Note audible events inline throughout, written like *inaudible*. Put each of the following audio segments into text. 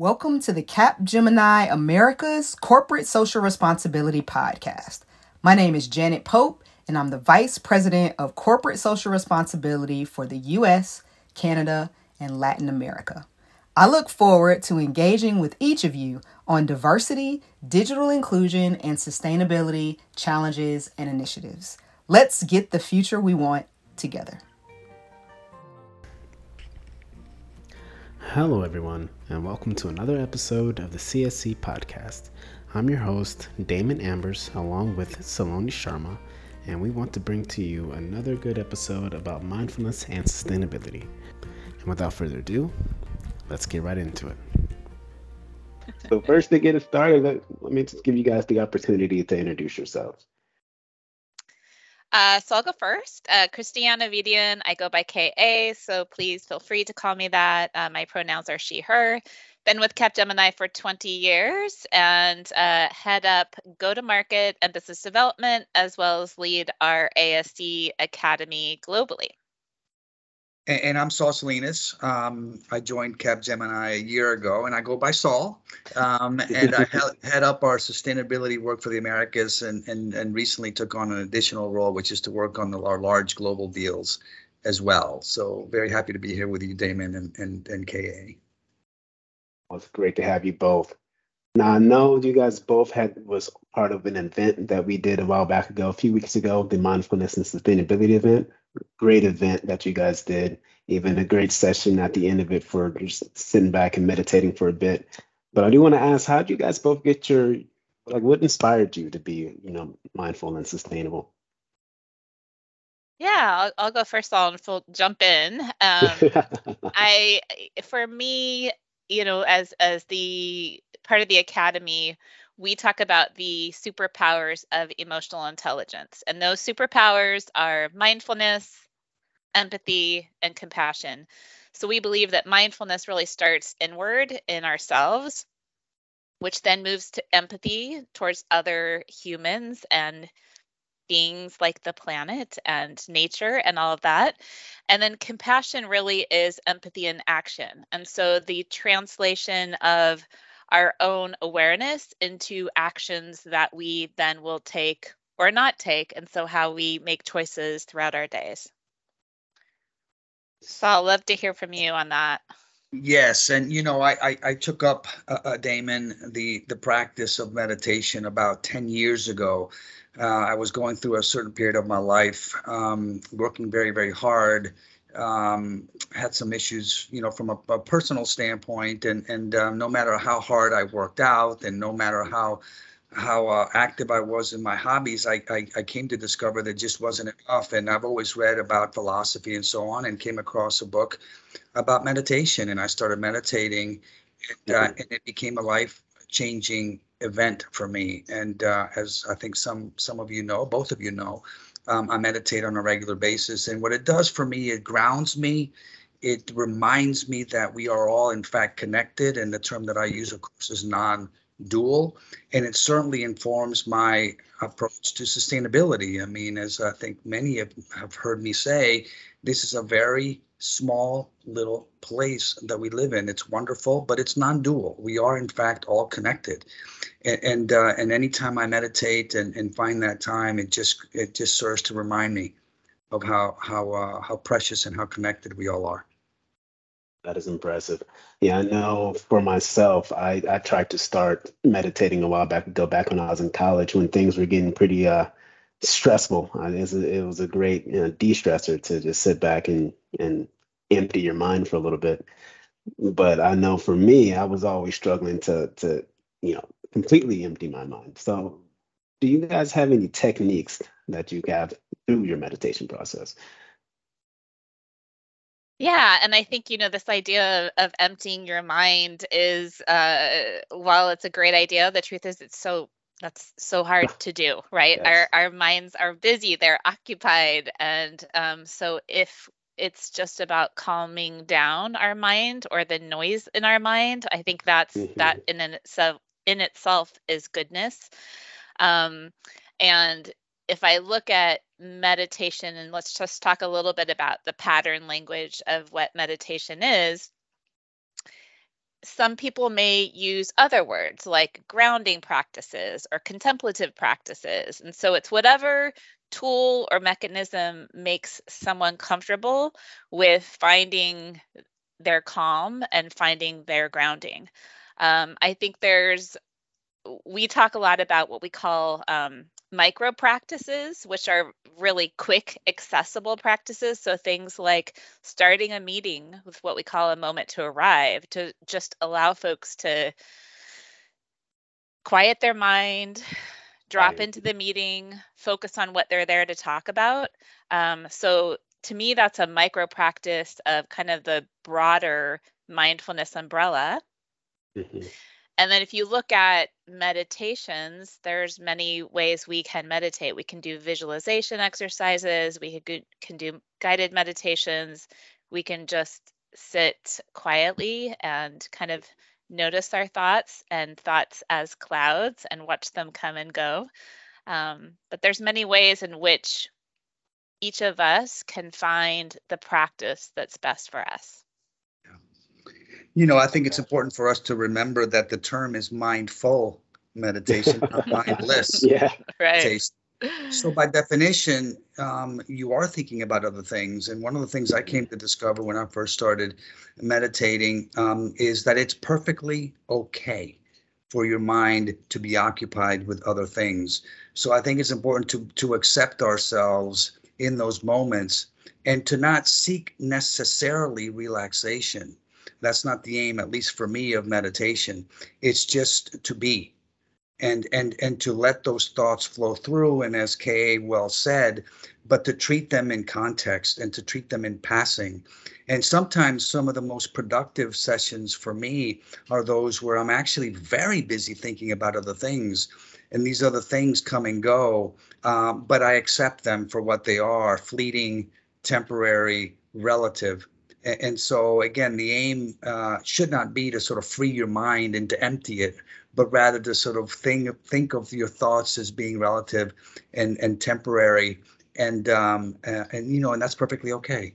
Welcome to the Capgemini America's Corporate Social Responsibility Podcast. My name is Janet Pope, and I'm the Vice President of Corporate Social Responsibility for the US, Canada, and Latin America. I look forward to engaging with each of you on diversity, digital inclusion, and sustainability challenges and initiatives. Let's get the future we want together. Hello, everyone, and welcome to another episode of the CSC podcast. I'm your host, Damon Ambers, along with Saloni Sharma, and we want to bring to you another good episode about mindfulness and sustainability. And without further ado, let's get right into it. So, first to get it started, let, let me just give you guys the opportunity to introduce yourselves. Uh, so I'll go first. Uh, Christiana Vidian. I go by KA, so please feel free to call me that. Uh, my pronouns are she, her. Been with Capgemini for 20 years and uh, head up go to market and business development, as well as lead our ASD Academy globally. And, and I'm Saul Salinas. Um, I joined Capgemini a year ago, and I go by Saul. Um, and I head up our sustainability work for the Americas, and, and and recently took on an additional role, which is to work on the, our large global deals as well. So very happy to be here with you, Damon and and, and KA. Well, it's great to have you both. Now I know you guys both had was part of an event that we did a while back ago, a few weeks ago, the mindfulness and sustainability event great event that you guys did. Even a great session at the end of it for just sitting back and meditating for a bit. But I do want to ask, how did you guys both get your like? What inspired you to be, you know, mindful and sustainable? Yeah, I'll, I'll go first. I'll jump in. Um, *laughs* I, for me, you know, as as the part of the academy, we talk about the superpowers of emotional intelligence. And those superpowers are mindfulness, empathy, and compassion. So we believe that mindfulness really starts inward in ourselves, which then moves to empathy towards other humans and beings like the planet and nature and all of that. And then compassion really is empathy in action. And so the translation of our own awareness into actions that we then will take or not take, and so how we make choices throughout our days. So I'll love to hear from you on that. Yes, and you know, I I, I took up uh, uh, Damon the the practice of meditation about ten years ago. Uh, I was going through a certain period of my life, um, working very very hard, um, had some issues, you know, from a, a personal standpoint, and and um, no matter how hard I worked out, and no matter how how uh, active I was in my hobbies, I, I, I came to discover that just wasn't enough. And I've always read about philosophy and so on, and came across a book about meditation, and I started meditating, and, uh, and it became a life changing event for me. And uh, as I think some some of you know, both of you know, um, I meditate on a regular basis. And what it does for me, it grounds me. It reminds me that we are all, in fact, connected. And the term that I use, of course, is non dual. And it certainly informs my approach to sustainability. I mean, as I think many have, have heard me say, this is a very small little place that we live in. It's wonderful, but it's non-dual. We are in fact all connected, and and, uh, and anytime I meditate and, and find that time, it just it just serves to remind me of how how uh, how precious and how connected we all are. That is impressive. Yeah, I know for myself, I, I tried to start meditating a while back ago, back when I was in college, when things were getting pretty uh, stressful. Uh, it was a, great you know, de-stressor to just sit back and and empty your mind for a little bit. But I know for me, I was always struggling to to you know completely empty my mind. So, do you guys have any techniques that you have through your meditation process? Yeah, and I think you know this idea of, of emptying your mind is, uh, while it's a great idea, the truth is it's so that's so hard to do, right? Yes. Our our minds are busy, they're occupied, and um, so if it's just about calming down our mind or the noise in our mind, I think that's mm-hmm. that in itself in itself is goodness. Um, and if I look at meditation, and let's just talk a little bit about the pattern language of what meditation is some people may use other words like grounding practices or contemplative practices. And so it's whatever tool or mechanism makes someone comfortable with finding their calm and finding their grounding. Um, I think there's, we talk a lot about what we call um, micro practices, which are really quick, accessible practices. So things like starting a meeting with what we call a moment to arrive to just allow folks to quiet their mind, drop right. into the meeting, focus on what they're there to talk about. Um, so to me, that's a micro practice of kind of the broader mindfulness umbrella. Mm-hmm. And then if you look at meditations, there's many ways we can meditate. We can do visualization exercises, we can do guided meditations, we can just sit quietly and kind of notice our thoughts and thoughts as clouds and watch them come and go. Um, but there's many ways in which each of us can find the practice that's best for us. You know, I think it's important for us to remember that the term is mindful meditation, *laughs* not mindless yeah. Right. So, by definition, um, you are thinking about other things. And one of the things I came to discover when I first started meditating um, is that it's perfectly okay for your mind to be occupied with other things. So, I think it's important to to accept ourselves in those moments and to not seek necessarily relaxation that's not the aim, at least for me, of meditation. It's just to be and and and to let those thoughts flow through and as ka well said but to treat them in context and to treat them in passing and sometimes some of the most productive sessions for me are those where i'm actually very busy thinking about other things and these other things come and go um, but i accept them for what they are fleeting temporary relative and so again the aim uh, should not be to sort of free your mind and to empty it but rather to sort of think think of your thoughts as being relative and and temporary. And um and you know and that's perfectly okay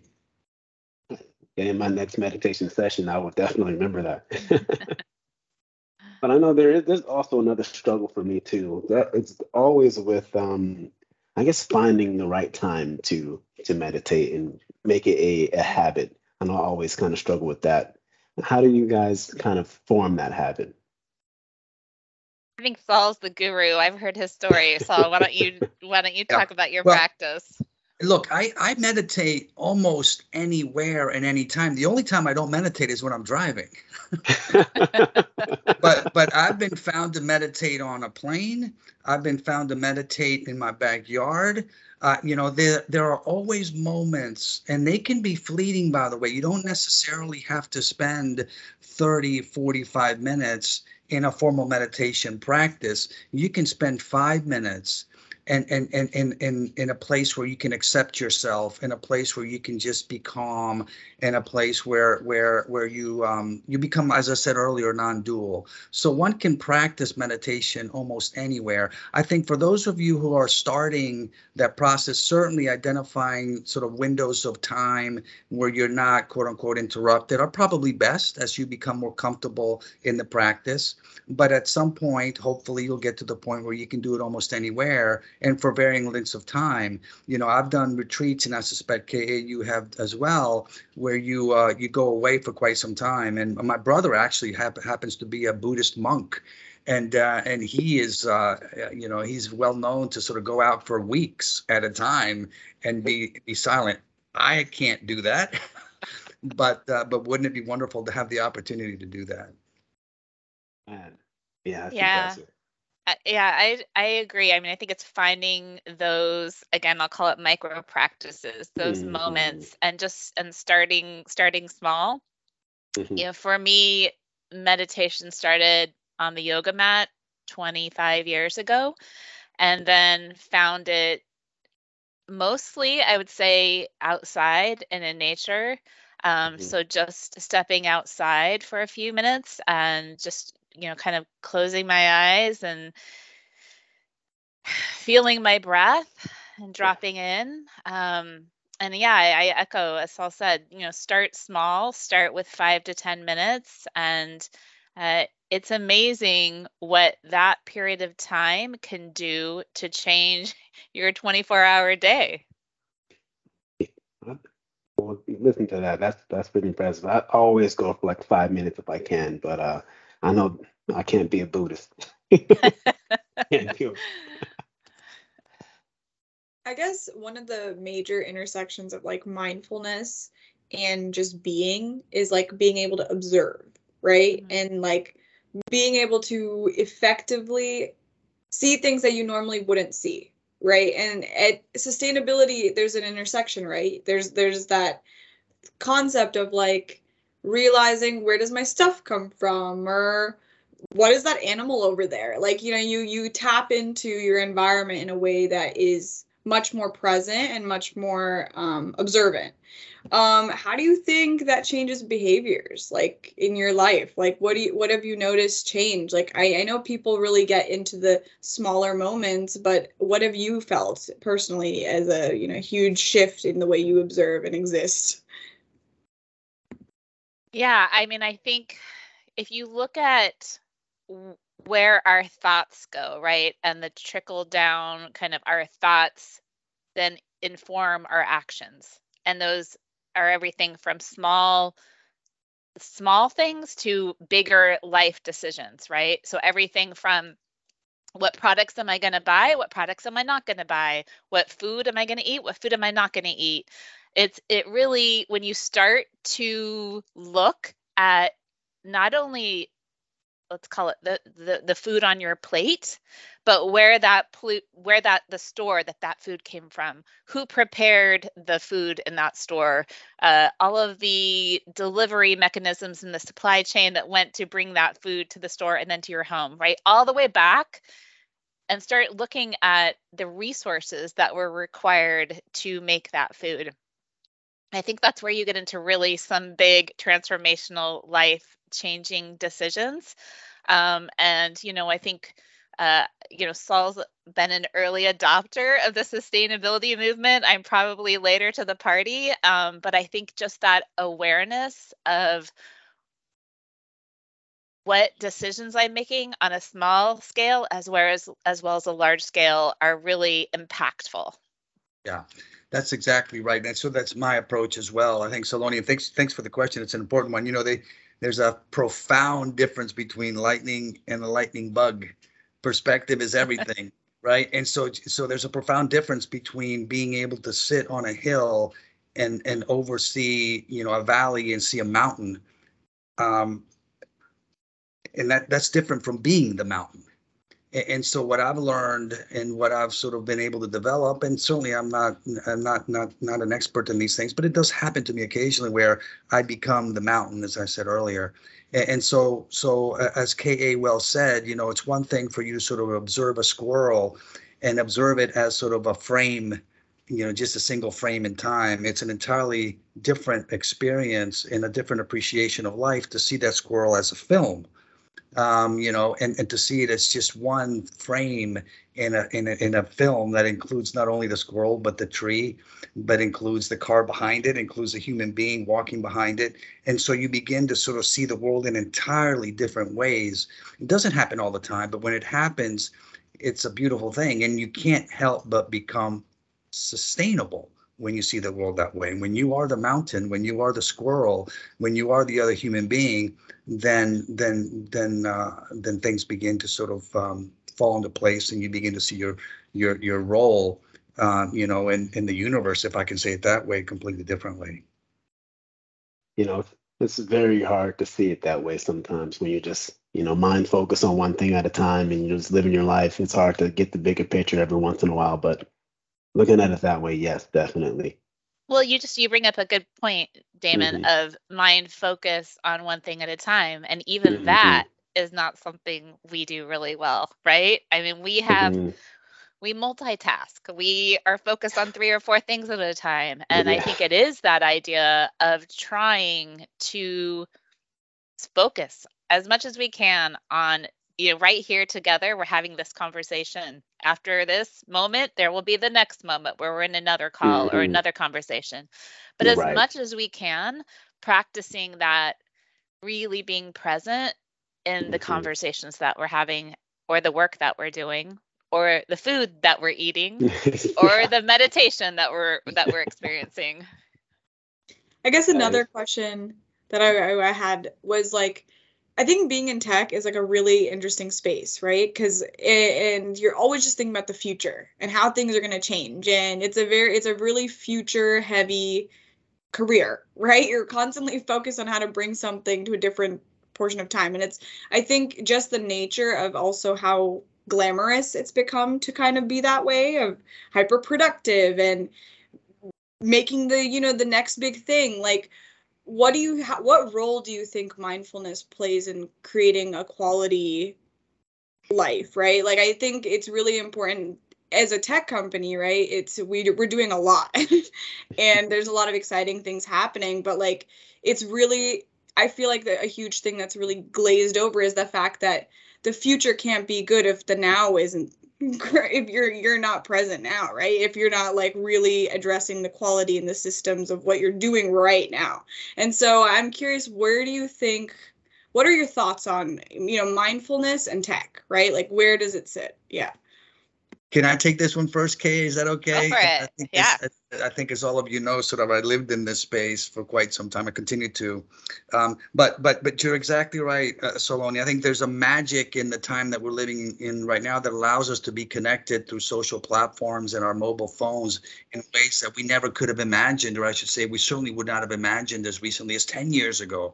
in my next meditation session i will definitely remember that. *laughs* But i know there is there's also another struggle for me too. That it's always with um i guess finding the right time to to meditate and make it a, a habit and I always kind of struggle with that. How do you guys kind of form that habit? I think Saul's the guru. I've heard his story. Saul, why don't you why don't you *laughs* talk yeah. about your well, practice? Look, I, I meditate almost anywhere and anytime. The only time I don't meditate is when I'm driving. *laughs* but but I've been found to meditate on a plane. I've been found to meditate in my backyard. Uh, you know, there there are always moments, and they can be fleeting. By the way, you don't necessarily have to spend 30, 45 minutes in a formal meditation practice. You can spend five minutes and and and in in in a place where you can accept yourself in a place where you can just be calm in a place where where where you um you become as i said earlier non-dual. So one can practice meditation almost anywhere. I think for those of you who are starting that process certainly identifying sort of windows of time where you're not quote unquote interrupted are probably best as you become more comfortable in the practice. But at some point hopefully you'll get to the point where you can do it almost anywhere and for varying lengths of time. You know, I've done retreats, and I suspect KA you have as well, where you uh, you go away for quite some time. And my brother actually hap- happens to be a Buddhist monk, and uh, and he is uh, you know he's well known to sort of go out for weeks at a time and be be silent. I can't do that, *laughs* but uh, but wouldn't it be wonderful to have the opportunity to do that? Man, yeah, yeah. Uh, yeah, I I agree. I mean, I think it's finding those again. I'll call it micro practices, those mm-hmm. moments, and just and starting starting small. Mm-hmm. You know, for me, meditation started on the yoga mat 25 years ago, and then found it mostly, I would say, outside and in nature. Um, mm-hmm. So just stepping outside for a few minutes and just you know, kind of closing my eyes and feeling my breath and dropping in. Um, and yeah, I, I echo as Saul said. You know, start small. Start with five to ten minutes, and uh, it's amazing what that period of time can do to change *laughs* your 24-hour day. Well, listen to that. That's that's pretty impressive. I always go for like five minutes if I can, but uh, I know I can't be a Buddhist. *laughs* can't do it. I guess one of the major intersections of like mindfulness and just being is like being able to observe, right? Mm-hmm. And like being able to effectively see things that you normally wouldn't see, right? And at sustainability, there's an intersection, right? There's there's that concept of like realizing where does my stuff come from or what is that animal over there like you know you you tap into your environment in a way that is much more present and much more um, observant. Um, how do you think that changes behaviors like in your life? Like what do you what have you noticed change? Like I, I know people really get into the smaller moments, but what have you felt personally as a you know huge shift in the way you observe and exist? Yeah, I mean, I think if you look at where our thoughts go, right? And the trickle down kind of our thoughts then inform our actions. And those are everything from small small things to bigger life decisions, right? So everything from what products am I going to buy? What products am I not going to buy? What food am I going to eat? What food am I not going to eat? It's it really when you start to look at not only let's call it the, the the food on your plate but where that where that the store that that food came from who prepared the food in that store uh, all of the delivery mechanisms in the supply chain that went to bring that food to the store and then to your home right? All the way back and start looking at the resources that were required to make that food I think that's where you get into really some big transformational life changing decisions. Um, and, you know, I think, uh, you know, Saul's been an early adopter of the sustainability movement. I'm probably later to the party. Um, but I think just that awareness of what decisions I'm making on a small scale as well as as well as a large scale are really impactful. Yeah, that's exactly right. And so that's my approach as well. I think Saloni, thanks thanks for the question. It's an important one. You know, they there's a profound difference between lightning and the lightning bug. Perspective is everything, *laughs* right? And so so there's a profound difference between being able to sit on a hill and and oversee, you know, a valley and see a mountain. Um, and that that's different from being the mountain and so what I've learned and what I've sort of been able to develop, and certainly I'm not I'm not not not an expert in these things, but it does happen to me occasionally where I become the mountain, as I said earlier. And, so so as K.A. well said, you know, it's one thing for you to sort of observe a squirrel and observe it as sort of a frame, you know, just a single frame in time. It's an entirely different experience and a different appreciation of life to see that squirrel as a film um, you know, and, and to see it as just one frame in a, in a in a film that includes not only the squirrel but the tree, but includes the car behind it, includes a human being walking behind it, and so you begin to sort of see the world in entirely different ways. It doesn't happen all the time, but when it happens, it's a beautiful thing, and you can't help but become sustainable when you see the world that way. And When you are the mountain, when you are the squirrel, when you are the other human being, then then then uh, then things begin to sort of um, fall into place, and you begin to see your your your role, uh, you know, in in the universe, if I can say it that way, completely differently. You know, it's very hard to see it that way sometimes when you just you know mind focus on one thing at a time and you're just living your life. It's hard to get the bigger picture every once in a while, but looking at it that way, yes, definitely. Well, you just you bring up a good point, Damon, mm-hmm. of mind focus on one thing at a time, and even mm-hmm. that is not something we do really well, right? I mean, we have mm-hmm. we multitask. We are focused on three or four things at a time, and yeah. I think it is that idea of trying to focus as much as we can on you know right here together we're having this conversation after this moment there will be the next moment where we're in another call mm-hmm. or another conversation but as right. much as we can practicing that really being present in the mm-hmm. conversations that we're having or the work that we're doing or the food that we're eating *laughs* or the meditation that we're that we're experiencing i guess another question that I, I had was like I think being in tech is like a really interesting space, right? Because and you're always just thinking about the future and how things are going to change, and it's a very it's a really future heavy career, *laughs* right? You're constantly focused on how to bring something to a different portion of time, and it's I think just the nature of also how glamorous it's become to kind of be that way of hyper productive and making the you know the next big thing like what do you ha- what role do you think mindfulness plays in creating a quality life right? Like i think it's really important as a tech company right? It's we, we're doing a lot. *laughs* And *laughs* there's a lot of exciting things happening but like it's really i feel like the, a huge thing that's really glazed over is the fact that the future can't be good if the now isn't if you're you're not present now right? If you're not like really addressing the quality and the systems of what you're doing right now. And so i'm curious where do you think what are your thoughts on you know mindfulness and tech right? Like where does it sit? Yeah can I take this one first, Kay? Is that okay? Go for it. I think yeah. I think, as all of you know, sort of, I lived in this space for quite some time. I continue to, um, but but but you're exactly right, uh, Saloni. I think there's a magic in the time that we're living in right now that allows us to be connected through social platforms and our mobile phones in ways that we never could have imagined, or I should say, we certainly would not have imagined as recently as 10 years ago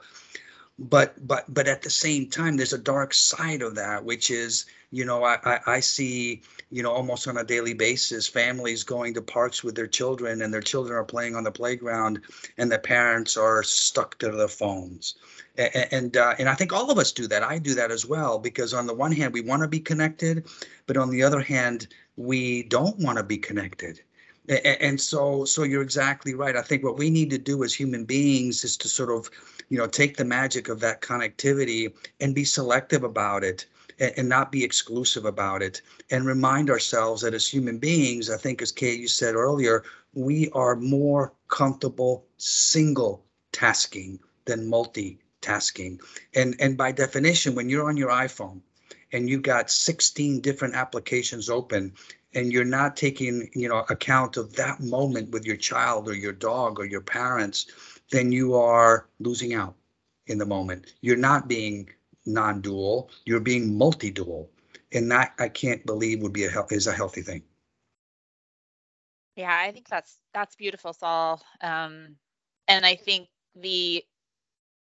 but but but at the same time there's a dark side of that which is you know I, I, I see you know almost on a daily basis families going to parks with their children and their children are playing on the playground and the parents are stuck to their phones. And and, uh, and I think all of us do that. I do that as well because on the one hand we want to be connected, but on the other hand we don't want to be connected. And so so you're exactly right. I think what we need to do as human beings is to sort of you know take the magic of that connectivity and be selective about it and, and not be exclusive about it and remind ourselves that as human beings i think as kate you said earlier we are more comfortable single tasking than multitasking. And and by definition when you're on your iphone and you've got 16 different applications open and you're not taking you know account of that moment with your child or your dog or your parents then you are losing out in the moment. You're not being non-dual. You're being multi-dual. And that i can't believe would be a is a healthy thing. Yeah i think that's that's beautiful saul. Um, and i think the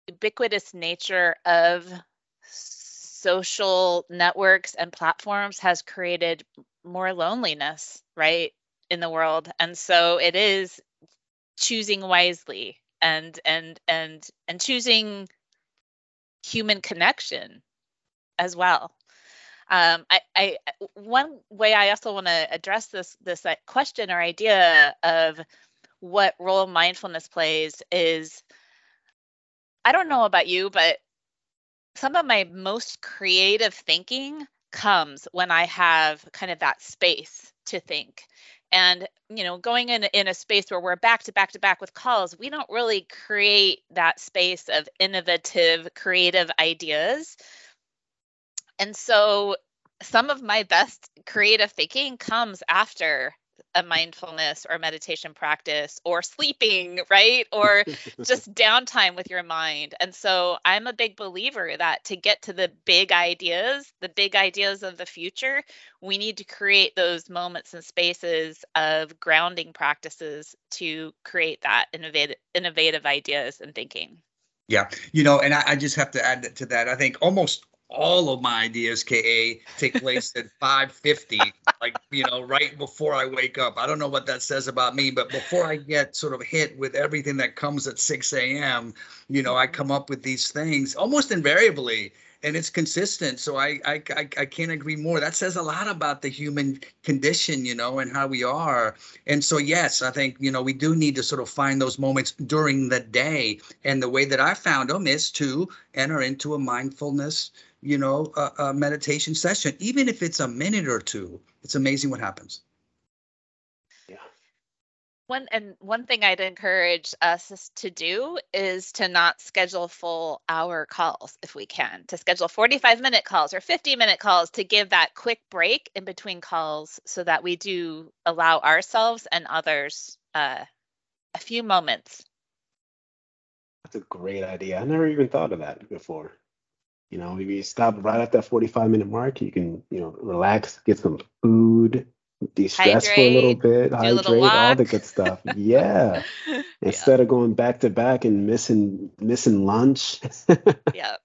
ubiquitous nature of social networks and platforms has created more loneliness, right, in the world. And so it is choosing wisely and and and and choosing human connection as well. Um, I, I one way I also want to address this this uh, question or idea of what role mindfulness plays is I don't know about you, but some of my most creative thinking comes when I have kind of that space to think. And you know, going in in a space where we're back to back to back with calls, we don't really create that space of innovative, creative ideas. And so some of my best creative thinking comes after a mindfulness or meditation practice or sleeping, right? Or just *laughs* downtime with your mind. And so I'm a big believer that to get to the big ideas, the big ideas of the future, we need to create those moments and spaces of grounding practices to create that innovative innovative ideas and thinking. Yeah, you know, and I, I just have to add to that. I think almost all of my ideas, KA, take place at *laughs* 5:50, like you know, right before I wake up. I don't know what that says about me, but before I get sort of hit with everything that comes at 6 a.m., you know, I come up with these things almost invariably. and it's consistent. So I, I, I I can't agree more. That says a lot about the human condition, you know, and how we are. And so yes, I think you know we do need to sort of find those moments during the day. And the way that I found them is to enter into a mindfulness, you know, a, a meditation session, even if it's a minute or two. It's amazing what happens Yeah. one and one thing I'd encourage us to do is to not schedule full hour calls if we can, to schedule 45 minute calls or 50 minute calls to give that quick break in between calls so that we do allow ourselves and others uh, a few moments. That's a great idea. I never even thought of that before. You know, if you stop right at that 45 minute mark, you can, you know, relax, get some food, de-stress for a little bit, hydrate, little all the good stuff. Yeah. *laughs* Instead yeah. of going back to back and missing missing lunch. *laughs* yeah.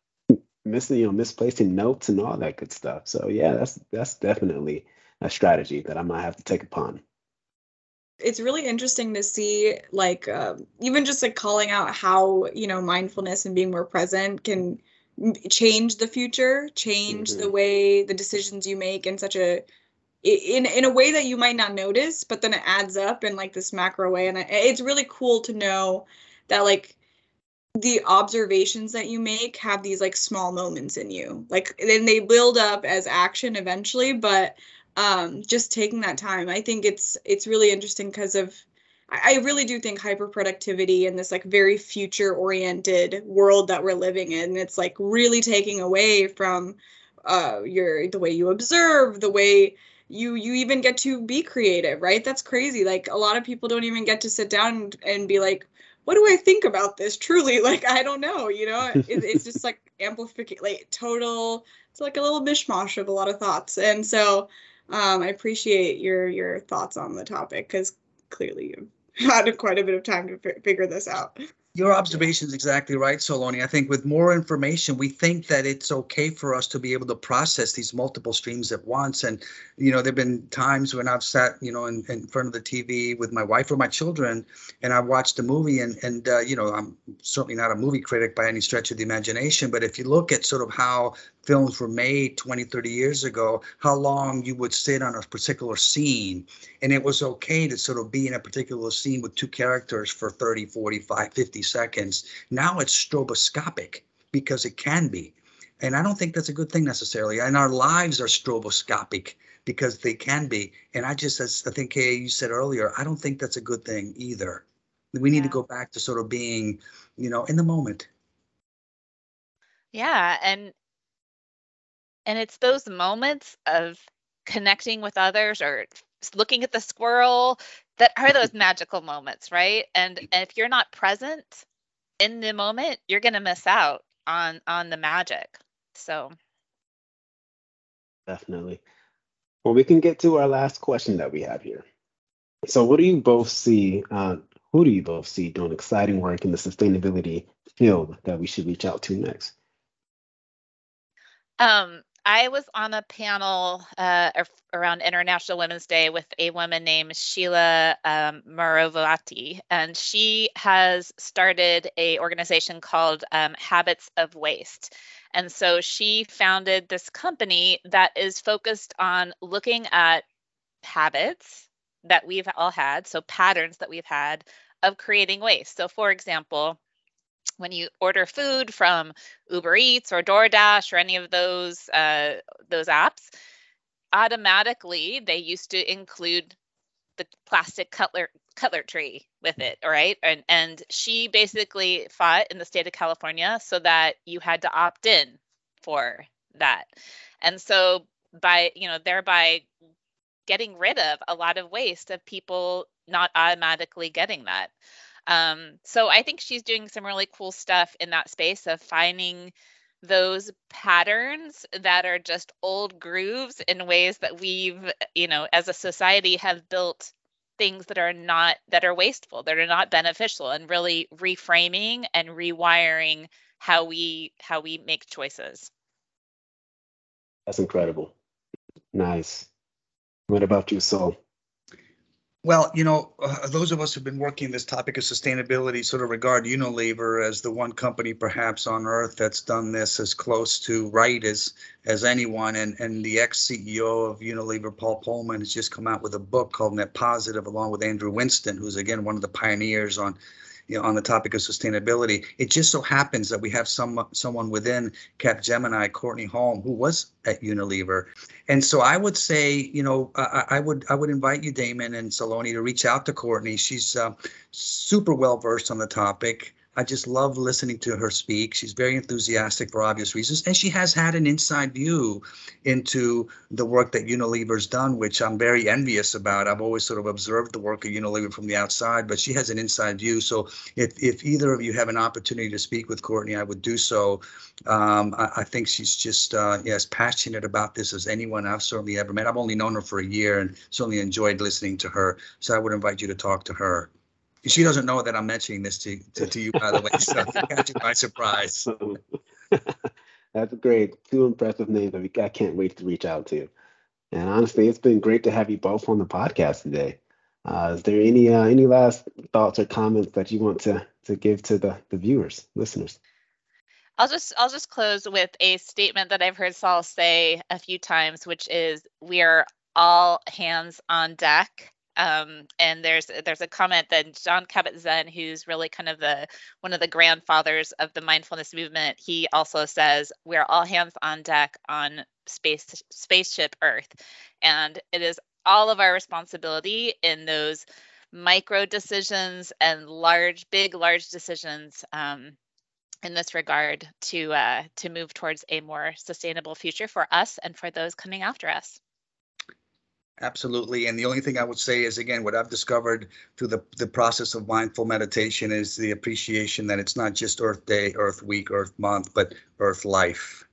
Missing, you know, misplacing notes and all that good stuff. So yeah, that's that's definitely a strategy that I might have to take upon. It's really interesting to see, like, um, even just like calling out how you know mindfulness and being more present can change the future, change mm-hmm. the way the decisions you make in such a in in a way that you might not notice, but then it adds up in like this macro way. And it's really cool to know that like the observations that you make have these like small moments in you. Like then they build up as action eventually, but um just taking that time. I think it's it's really interesting because of I really do think hyper productivity and this like very future oriented world that we're living in, it's like really taking away from uh your the way you observe, the way you you even get to be creative right? That's crazy. Like a lot of people don't even get to sit down and, and be like what do i think about this truly? *laughs* Like i don't know you know? *laughs* It, it's just like amplification like total it's like a little mishmash of a lot of thoughts. And so um, i appreciate your your thoughts on the topic because clearly you've had quite a bit of time to f- figure this out your observation is exactly right, Saloni. I think with more information, we think that it's okay for us to be able to process these multiple streams at once. And, you know, there have been times when I've sat, you know, in, in front of the TV with my wife or my children, and I watched a movie, and, and uh, you know, I'm certainly not a movie critic by any stretch of the imagination, but if you look at sort of how films were made 20, 30 years ago, how long you would sit on a particular scene. And it was okay to sort of be in a particular scene with two characters for 30, 45, 50 seconds. Now it's stroboscopic because it can be. And I don't think that's a good thing necessarily. And our lives are stroboscopic because they can be. And I just, as I think Kay, you said earlier, I don't think that's a good thing either. We need yeah. to go back to sort of being, you know, in the moment. Yeah, and and it's those moments of connecting with others or looking at the squirrel that are those magical moments, right? And, and if you're not present in the moment, you're going to miss out on on the magic. So definitely. Well, we can get to our last question that we have here. So, what do you both see? Uh, who do you both see doing exciting work in the sustainability field that we should reach out to next? Um, I was on a panel uh, around International Women's Day with a woman named Sheila um, Morovati, and she has started a organization called um, Habits of Waste. And so she founded this company that is focused on looking at habits that we've all had, so patterns that we've had of creating waste. So, for example, when you order food from Uber Eats or DoorDash or any of those uh, those apps, automatically they used to include the plastic cutler cutlery with it, all right? And and she basically fought in the state of California so that you had to opt in for that. And so by, you know, thereby getting rid of a lot of waste of people not automatically getting that. Um, so I think she's doing some really cool stuff in that space of finding those patterns that are just old grooves in ways that we've, you know, as a society have built things that are not that are wasteful, that are not beneficial and really reframing and rewiring how we how we make choices. That's incredible. Nice. What about you, Saul? Well, you know, uh, those of us who've been working this topic of sustainability sort of regard Unilever as the one company perhaps on earth that's done this as close to right as as anyone. And and the ex CEO of Unilever, Paul Polman, has just come out with a book called Net Positive, along with Andrew Winston, who's again one of the pioneers on you know, on the topic of sustainability. It just so happens that we have some someone within Capgemini, Courtney Holm, who was at Unilever, and so I would say, you know, I, I would I would invite you, Damon and Saloni, to reach out to Courtney. She's uh, super well versed on the topic. I just love listening to her speak. She's very enthusiastic for obvious reasons, and she has had an inside view into the work that Unilever's done, which I'm very envious about. I've always sort of observed the work of Unilever from the outside, but she has an inside view. So if, if either of you have an opportunity to speak with Courtney, I would do so. Um, I, I, think she's just uh, as passionate about this as anyone I've certainly ever met. I've only known her for a year and certainly enjoyed listening to her. So I would invite you to talk to her she doesn't know that I'm mentioning this to, to, to you, by the way. So catch you by surprise. *laughs* *laughs* That's great. Two impressive names that I can't wait to reach out to. And honestly, it's been great to have you both on the podcast today. Uh, is there any uh, any last thoughts or comments that you want to to give to the the viewers, listeners? I'll just I'll just close with a statement that I've heard Saul say a few times, which is we are all hands on deck um, and there's there's a comment that Jon Kabat-Zinn, who's really kind of the one of the grandfathers of the mindfulness movement, he also says we're all hands on deck on space spaceship Earth, and it is all of our responsibility in those micro decisions and large, big, large decisions. Um, in this regard to uh, to move towards a more sustainable future for us and for those coming after us. Absolutely. And the only thing I would say is, again, what I've discovered through the, the process of mindful meditation is the appreciation that it's not just Earth Day, Earth Week, Earth Month, but Earth Life.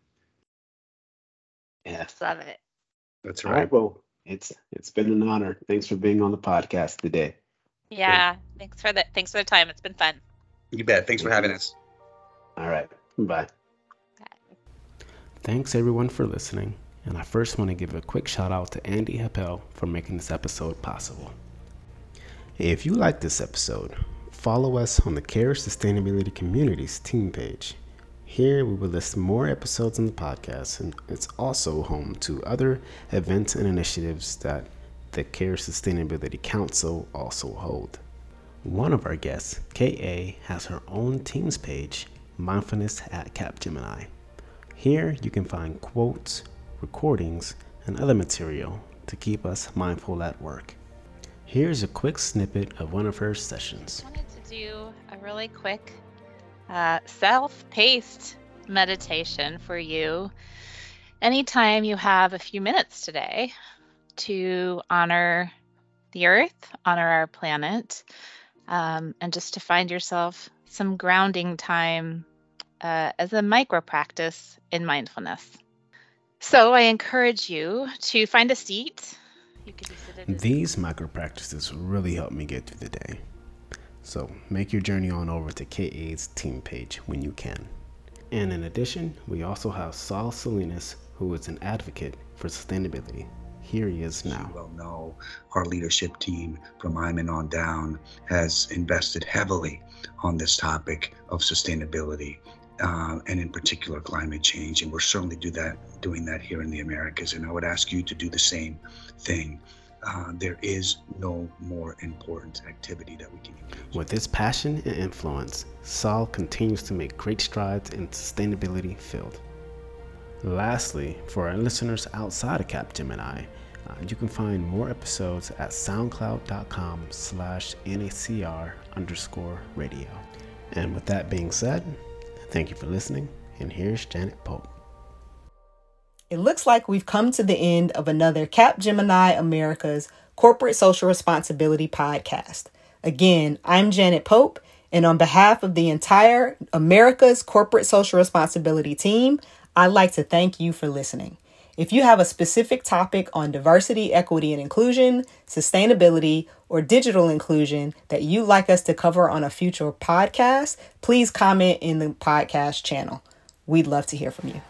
Yeah. Love it. That's right. All right. Well, it's it's been an honor. Thanks for being on the podcast today. Yeah. Great. Thanks for the thanks for the time. It's been fun. You bet. Thanks for having us. All right. Bye. Bye. Thanks everyone for listening. And I first want to give a quick shout out to Andy Happel for making this episode possible. If you like this episode, follow us on the Care Sustainability Communities team page. Here we will list more episodes in the podcast, and it's also home to other events and initiatives that the Care Sustainability Council also hold. One of our guests, KA, has her own Teams page, Mindfulness at Capgemini. Here you can find quotes, recordings, and other material to keep us mindful at work. Here's a quick snippet of one of her sessions. I wanted to do a really quick uh, self paced meditation for you anytime you have a few minutes today to honor the earth, honor our planet, um, and just to find yourself some grounding time uh, as a micro practice in mindfulness. So I encourage you to find a seat. These micro practices really help me get through the day. So make your journey on over to KA's team page when you can. And in addition, we also have Saul Salinas, who is an advocate for sustainability. Here he is now. You well know, our leadership team from Aiman on down has invested heavily on this topic of sustainability uh, and in particular climate change. And we're certainly do that, doing that here in the Americas. And I would ask you to do the same thing. Uh, there is no more important activity that we can engage. With his passion and influence, Saul continues to make great strides in sustainability field. Lastly, for our listeners outside of Capgemini, uh, you can find more episodes at soundcloud.com slash NACR underscore radio. And with that being said, Thank you for listening, and here's Janet Pope. It looks like we've come to the end of another Capgemini America's Corporate Social Responsibility podcast. Again, I'm Janet Pope, and on behalf of the entire America's Corporate Social Responsibility team, I'd like to thank you for listening. If you have a specific topic on diversity, equity, and inclusion, sustainability, or digital inclusion that you'd like us to cover on a future podcast, please comment in the podcast channel. We'd love to hear from you.